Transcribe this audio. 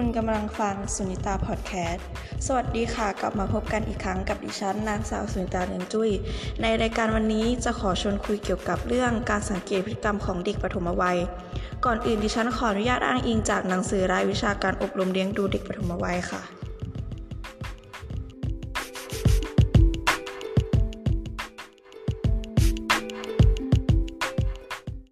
คุณกำลังฟังสุนิตาพอดแคสต์ สวัสดีค่ะ กลับมาพบกันอีกครั้งกับดิฉันนางสาวสุนิตาเลียงจุ้ย ในรายการวันนี้จะขอชวนคุยเกี่ยวกับเรื่องการสังเกตพฤติกรรมของเด็กปฐมวัย ก่อนอื่นดิฉันขออนุญาตอ้างอิงจากหนังสือรายวิชาการอบรมเลี้ยงดูเด็กปฐมวัยค่ะ